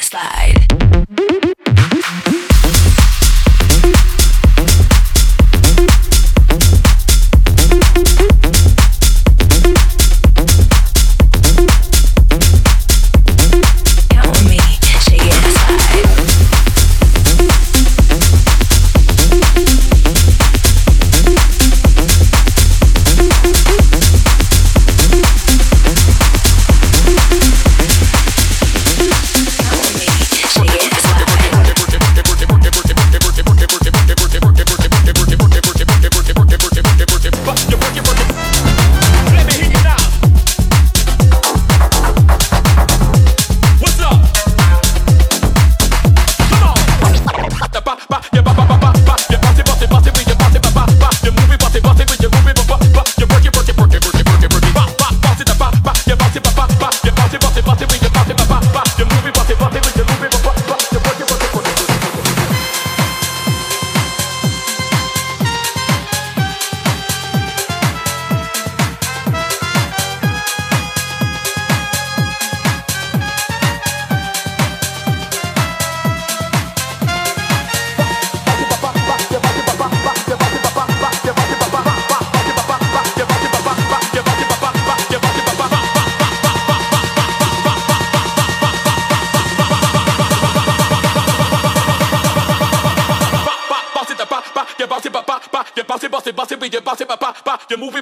slide.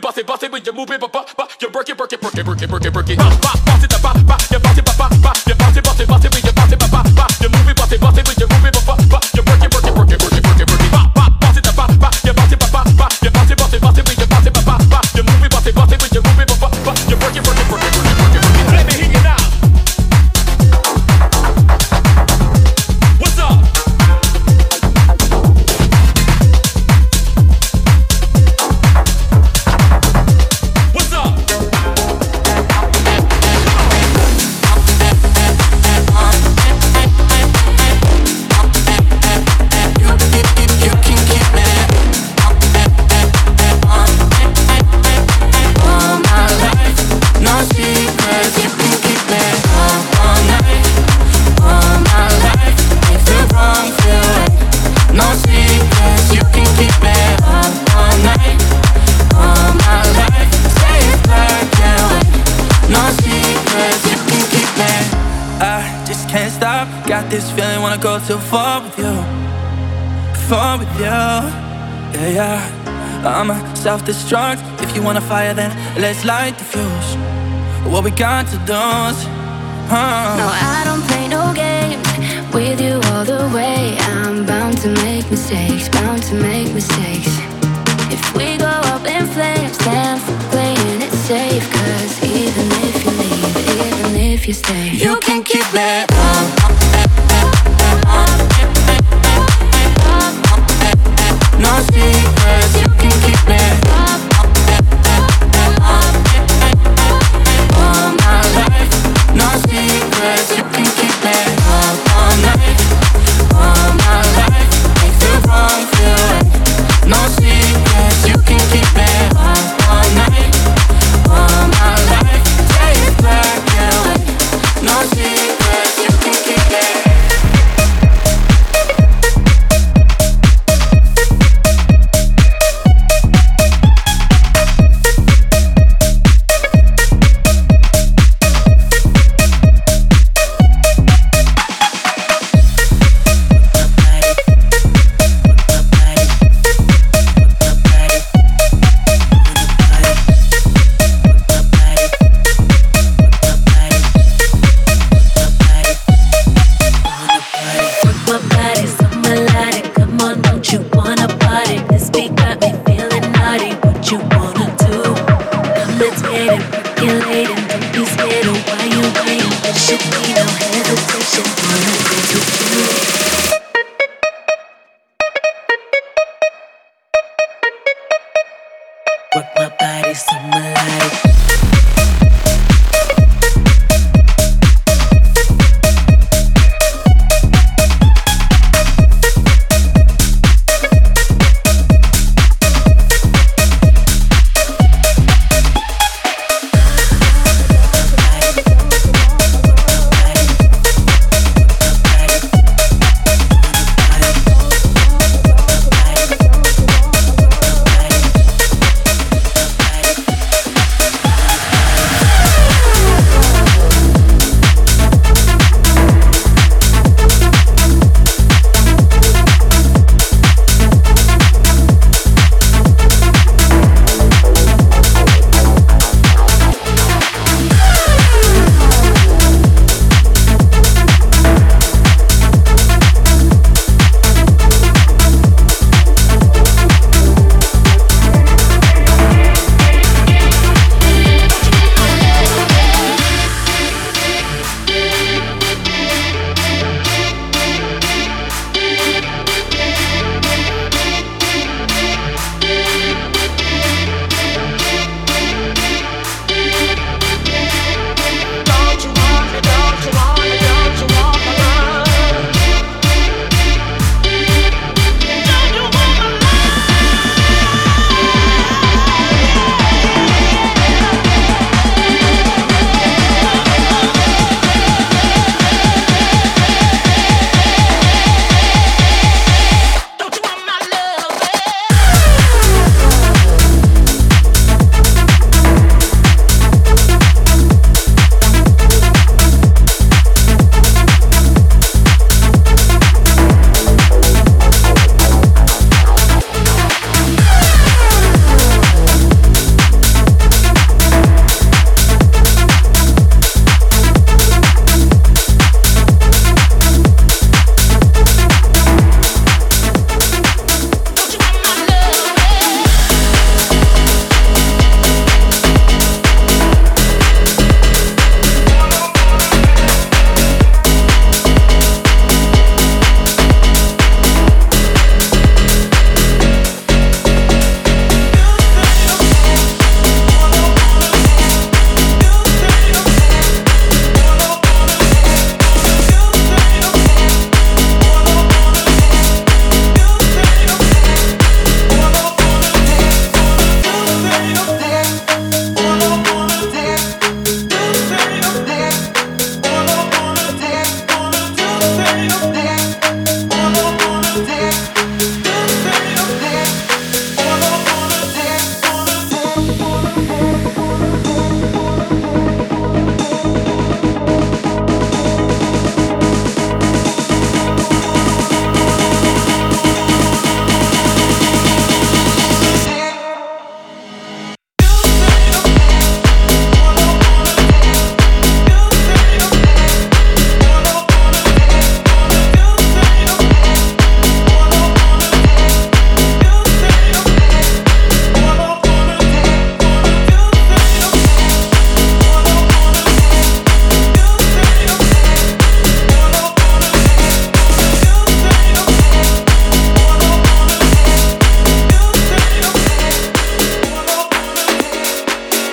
we boss it, boss it, we just move it, but but but you work it, work it, work it, work it, work it, work it. Bah, bah. go so far with you, far with you. Yeah, yeah. I'ma self-destruct. If you wanna fire, then let's light the fuse. What we got to do is, huh? No, I don't play no games with you all the way. I'm bound to make mistakes, bound to make mistakes. If we go up in flames, then playing it safe. Cause even if you leave, even if you stay, you, you can keep it up. my secrets eh. Why you waiting? There should be no hesitation for a to you.